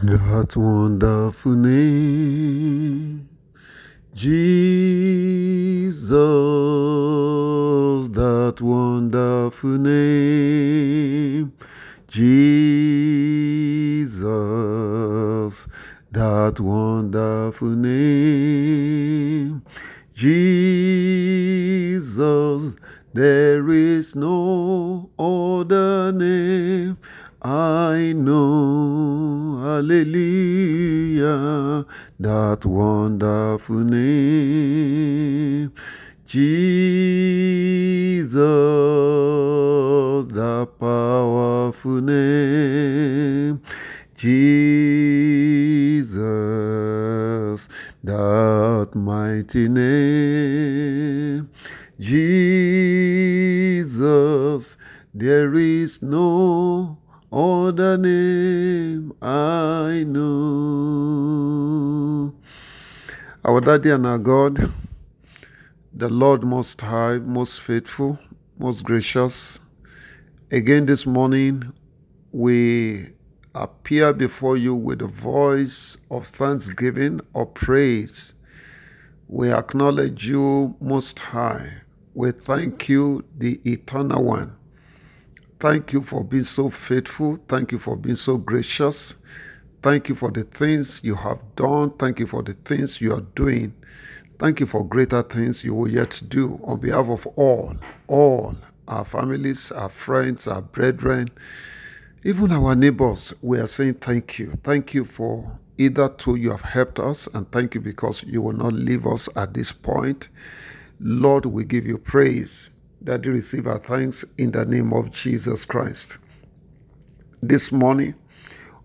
That wonderful name, Jesus, that wonderful name, Jesus, that wonderful name, Jesus, there is no other name I know, hallelujah, that wonderful name, Jesus, the powerful name, Jesus, that mighty name, Jesus, there is no other name I know. Our Daddy and our God, the Lord Most High, most faithful, most gracious. Again this morning, we appear before you with a voice of thanksgiving or praise. We acknowledge you, Most High. We thank you, the Eternal One. Thank you for being so faithful. Thank you for being so gracious. Thank you for the things you have done. Thank you for the things you are doing. Thank you for greater things you will yet do on behalf of all, all our families, our friends, our brethren, even our neighbors. We are saying thank you. Thank you for either two you have helped us, and thank you because you will not leave us at this point. Lord, we give you praise that you receive our thanks in the name of Jesus Christ. This morning,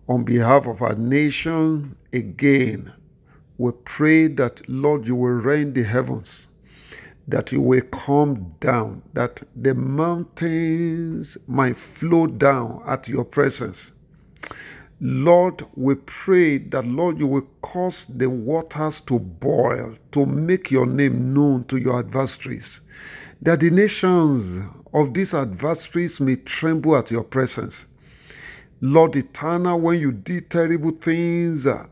on behalf of our nation, again, we pray that, Lord, you will rain the heavens, that you will come down, that the mountains might flow down at your presence. Lord, we pray that, Lord, you will cause the waters to boil, to make your name known to your adversaries that the nations of these adversaries may tremble at your presence. Lord eternal, when you did terrible things, uh,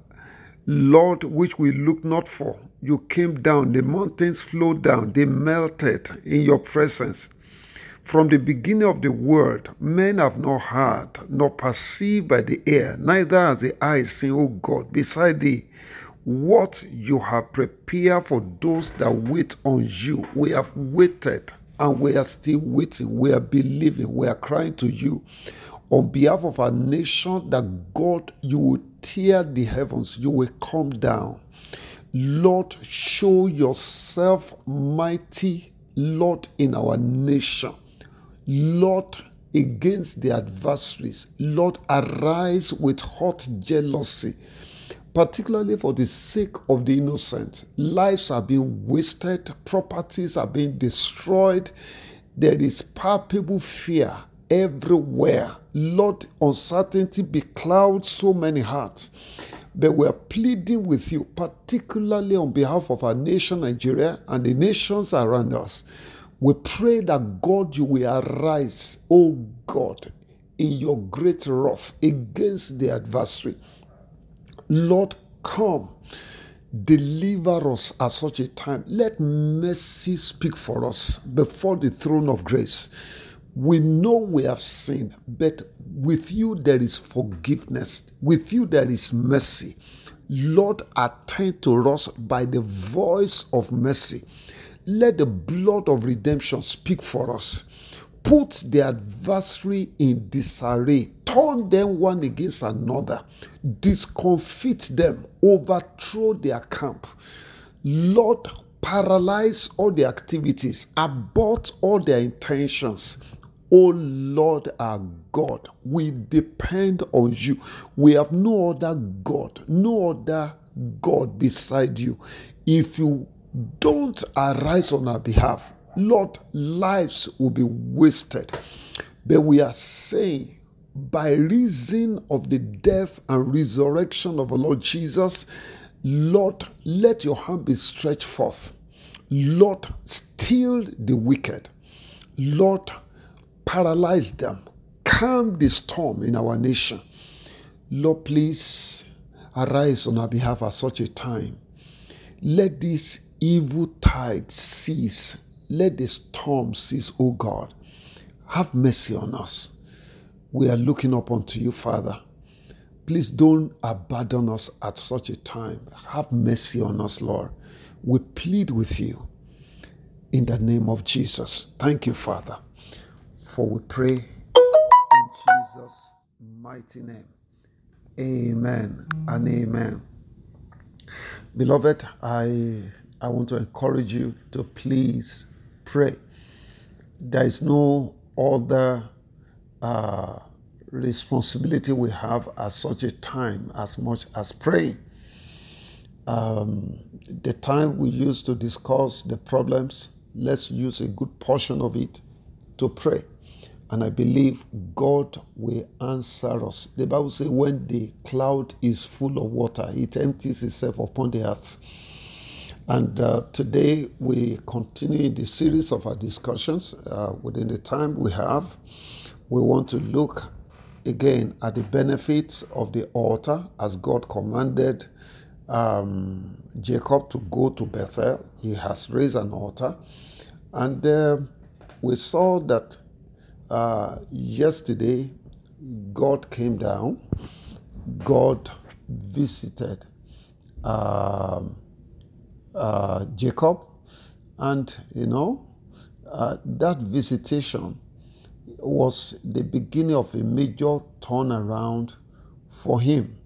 Lord, which we look not for, you came down, the mountains flowed down, they melted in your presence. From the beginning of the world, men have not heard, nor perceived by the ear, neither has the eye seen, O God, beside thee, what you have prepared for those that wait on you. We have waited and we are still waiting. We are believing. We are crying to you on behalf of our nation that God, you will tear the heavens, you will come down. Lord, show yourself mighty, Lord, in our nation. Lord, against the adversaries. Lord, arise with hot jealousy particularly for the sake of the innocent. Lives are being wasted, properties are being destroyed. There is palpable fear everywhere. Lord, uncertainty beclouds so many hearts. But we're pleading with you, particularly on behalf of our nation, Nigeria, and the nations around us. We pray that God, you will arise, O God, in your great wrath against the adversary Lord, come. Deliver us at such a time. Let mercy speak for us before the throne of grace. We know we have sinned, but with you there is forgiveness. With you there is mercy. Lord, attend to us by the voice of mercy. Let the blood of redemption speak for us put the adversary in disarray, turn them one against another, discomfit them, overthrow their camp. Lord, paralyze all their activities, abort all their intentions. Oh Lord our God, we depend on you. We have no other God, no other God beside you. If you don't arise on our behalf, Lord, lives will be wasted. But we are saying, by reason of the death and resurrection of our Lord Jesus, Lord, let your hand be stretched forth. Lord, still the wicked. Lord, paralyze them. Calm the storm in our nation. Lord, please arise on our behalf at such a time. Let this evil tide cease. Let the storm cease, O God. Have mercy on us. We are looking up unto you, Father. Please don't abandon us at such a time. Have mercy on us, Lord. We plead with you in the name of Jesus. Thank you, Father, for we pray in Jesus' mighty name. Amen and amen. Beloved, I, I want to encourage you to please pray. There is no other uh, responsibility we have at such a time as much as praying. Um, the time we use to discuss the problems, let's use a good portion of it to pray. And I believe God will answer us. The Bible says, when the cloud is full of water, it empties itself upon the earth. And uh, today we continue the series of our discussions uh, within the time we have. We want to look again at the benefits of the altar as God commanded um, Jacob to go to Bethel. He has raised an altar. And uh, we saw that uh, yesterday God came down, God visited um, uh, Jacob, and you know, uh, that visitation was the beginning of a major turnaround for him.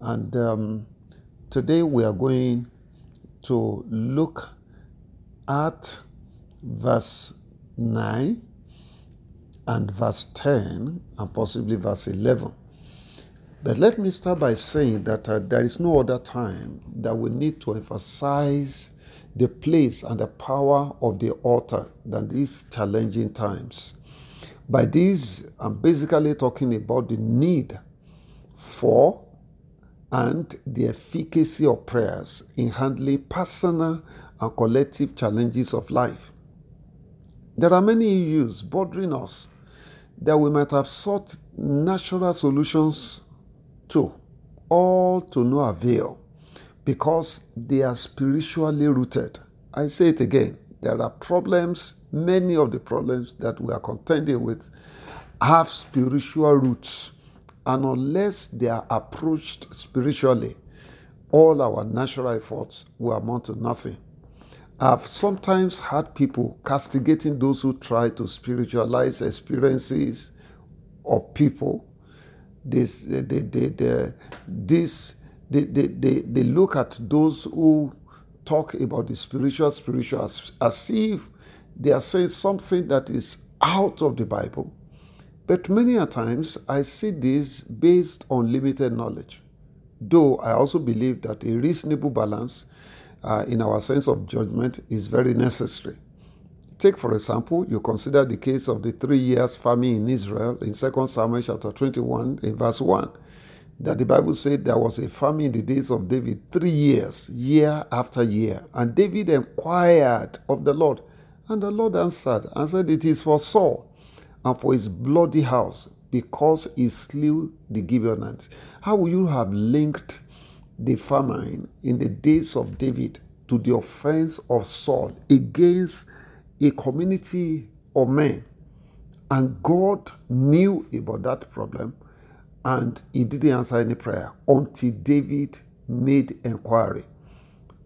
And um, today we are going to look at verse 9 and verse 10 and possibly verse 11. But let me start by saying that uh, there is no other time that we need to emphasize the place and the power of the altar than these challenging times. By this, I'm basically talking about the need for and the efficacy of prayers in handling personal and collective challenges of life. There are many issues bothering us that we might have sought natural solutions to, all to no avail, because they are spiritually rooted. I say it again there are problems many of the problems that we are contending with have spiritual roots. And unless they are approached spiritually, all our natural efforts will amount to nothing. I've sometimes had people castigating those who try to spiritualize experiences of people. This, they, they, they, this, they, they, they, they look at those who talk about the spiritual, spiritual, as, as if they are saying something that is out of the Bible. But many a times I see this based on limited knowledge. Though I also believe that a reasonable balance uh, in our sense of judgment is very necessary. Take, for example, you consider the case of the three years famine in Israel in 2 Samuel chapter 21 in verse 1 that the Bible said there was a famine in the days of David three years, year after year. And David inquired of the Lord, and the Lord answered and said, It is for Saul and for his bloody house, because he slew the Gibeonites. How would you have linked the famine in the days of David to the offense of Saul against a community of men? And God knew about that problem and he didn't answer any prayer until David made inquiry.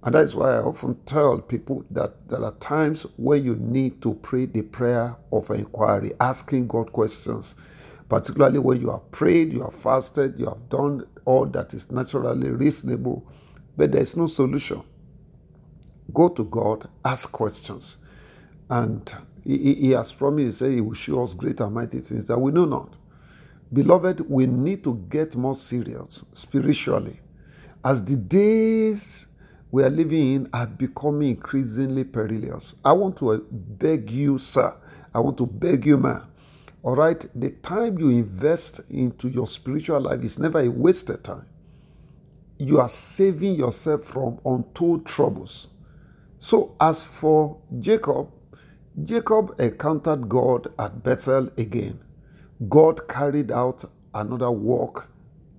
And that's why I often tell people that there are times when you need to pray the prayer of inquiry, asking God questions, particularly when you have prayed, you have fasted, you have done all that is naturally reasonable, but there's no solution. Go to God, ask questions. And he, he has promised, he he will show us great and mighty things that we know not. Beloved, we need to get more serious spiritually as the days we are living in are becoming increasingly perilous. I want to uh, beg you, sir. I want to beg you, man. All right, the time you invest into your spiritual life is never a wasted time. You are saving yourself from untold troubles. So, as for Jacob, Jacob encountered God at Bethel again. God carried out another work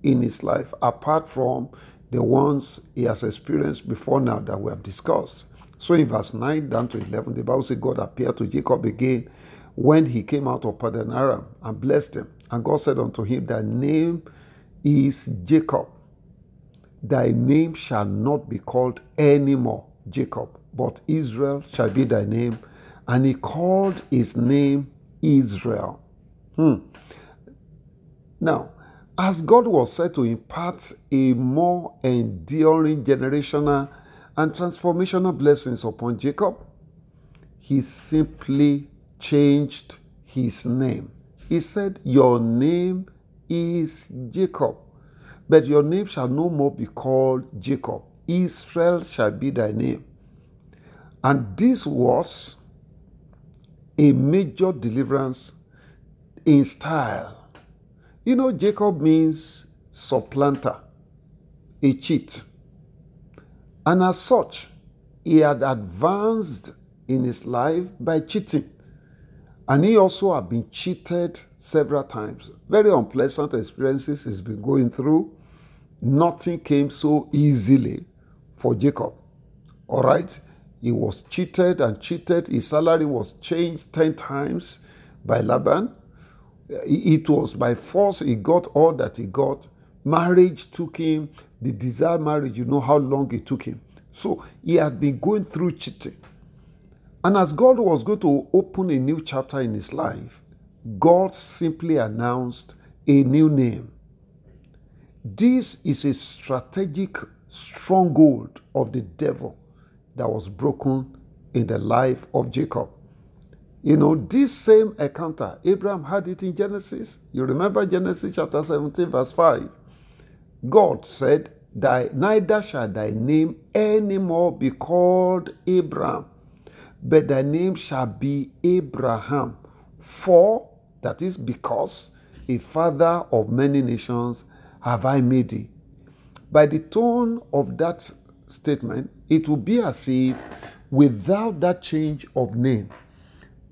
in his life, apart from the ones he has experienced before now that we have discussed. So in verse 9 down to 11, the Bible says God appeared to Jacob again when he came out of Padan Aram and blessed him. And God said unto him, Thy name is Jacob. Thy name shall not be called any more Jacob, but Israel shall be thy name. And he called his name Israel. Hmm. Now, as God was said to impart a more enduring generational and transformational blessings upon Jacob, he simply changed his name. He said, Your name is Jacob, but your name shall no more be called Jacob. Israel shall be thy name. And this was a major deliverance in style you know, Jacob means supplanter, a cheat. And as such, he had advanced in his life by cheating. And he also had been cheated several times. Very unpleasant experiences he's been going through. Nothing came so easily for Jacob. All right? He was cheated and cheated. His salary was changed 10 times by Laban. It was by force he got all that he got. Marriage took him, the desired marriage, you know how long it took him. So he had been going through cheating. And as God was going to open a new chapter in his life, God simply announced a new name. This is a strategic stronghold of the devil that was broken in the life of Jacob. You know, this same encounter, Abram had it in Genesis. You remember Genesis chapter 17, verse 5. God said, thy, Neither shall thy name any more be called Abraham, but thy name shall be Abraham. For, that is because, a father of many nations have I made thee. By the tone of that statement, it will be as if without that change of name,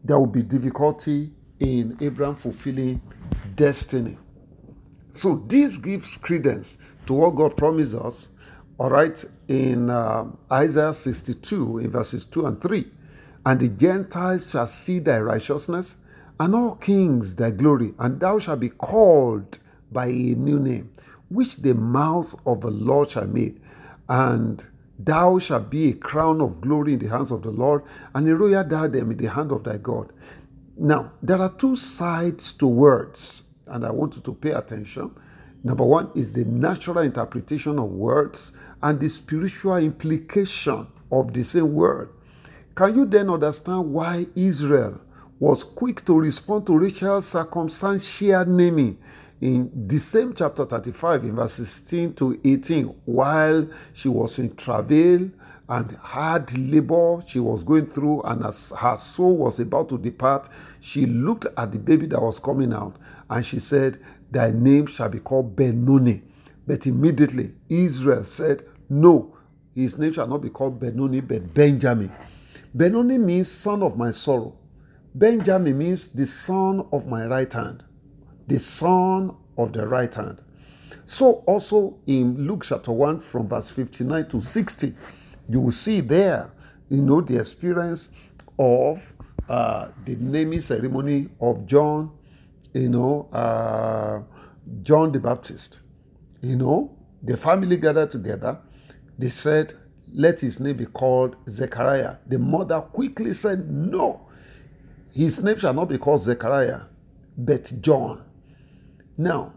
there will be difficulty in Abraham fulfilling destiny. So this gives credence to what God promised us, all right, in uh, Isaiah 62, in verses 2 and 3. And the Gentiles shall see thy righteousness, and all kings thy glory, and thou shalt be called by a new name, which the mouth of the Lord shall make. And Thou shalt be a crown of glory in the hands of the Lord, and a royal diadem in the hand of thy God. Now, there are two sides to words, and I want you to pay attention. Number one is the natural interpretation of words and the spiritual implication of the same word. Can you then understand why Israel was quick to respond to Rachel's circumstantial naming in the same chapter 35, in verse 16 to 18, while she was in travail and hard labor she was going through, and as her soul was about to depart, she looked at the baby that was coming out and she said, Thy name shall be called Benoni. But immediately Israel said, No, his name shall not be called Benoni, but Benjamin. Benoni means son of my sorrow. Benjamin means the son of my right hand the son of the right hand. So also in Luke chapter 1 from verse 59 to 60, you will see there, you know, the experience of uh, the naming ceremony of John, you know, uh, John the Baptist. You know, the family gathered together. They said, let his name be called Zechariah. The mother quickly said, no, his name shall not be called Zechariah, but John. Now,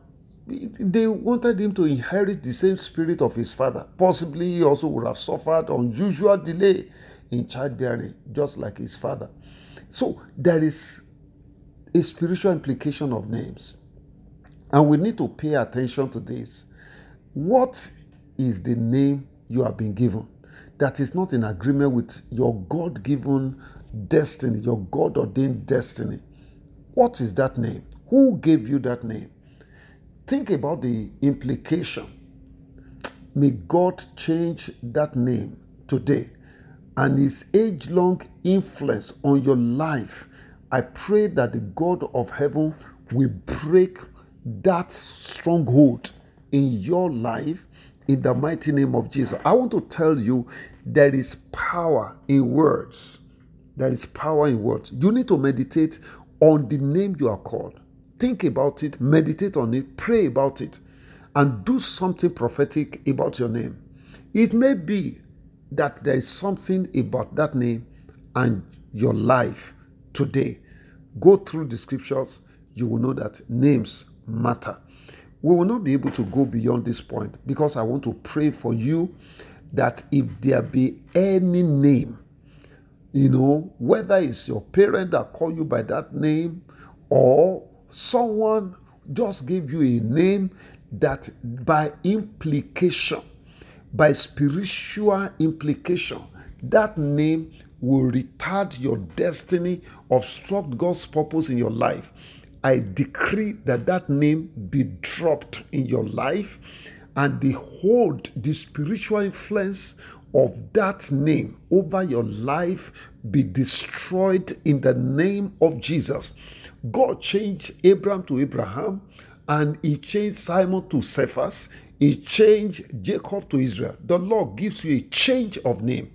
they wanted him to inherit the same spirit of his father. Possibly he also would have suffered unusual delay in childbearing, just like his father. So there is a spiritual implication of names. And we need to pay attention to this. What is the name you have been given that is not in agreement with your God given destiny, your God ordained destiny? What is that name? Who gave you that name? Think about the implication. May God change that name today and his age long influence on your life. I pray that the God of heaven will break that stronghold in your life in the mighty name of Jesus. I want to tell you there is power in words. There is power in words. You need to meditate on the name you are called. Think about it, meditate on it, pray about it, and do something prophetic about your name. It may be that there is something about that name and your life today. Go through the scriptures, you will know that names matter. We will not be able to go beyond this point because I want to pray for you that if there be any name, you know, whether it's your parent that call you by that name or someone just gave you a name that by implication, by spiritual implication, that name will retard your destiny, obstruct God's purpose in your life. I decree that that name be dropped in your life and the hold, the spiritual influence of that name over your life be destroyed in the name of Jesus. God changed Abram to Abraham and he changed Simon to Cephas. He changed Jacob to Israel. The Lord gives you a change of name.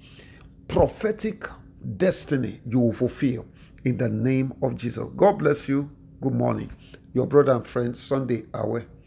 Prophetic destiny you will fulfill in the name of Jesus. God bless you. Good morning. Your brother and friend, Sunday Awe.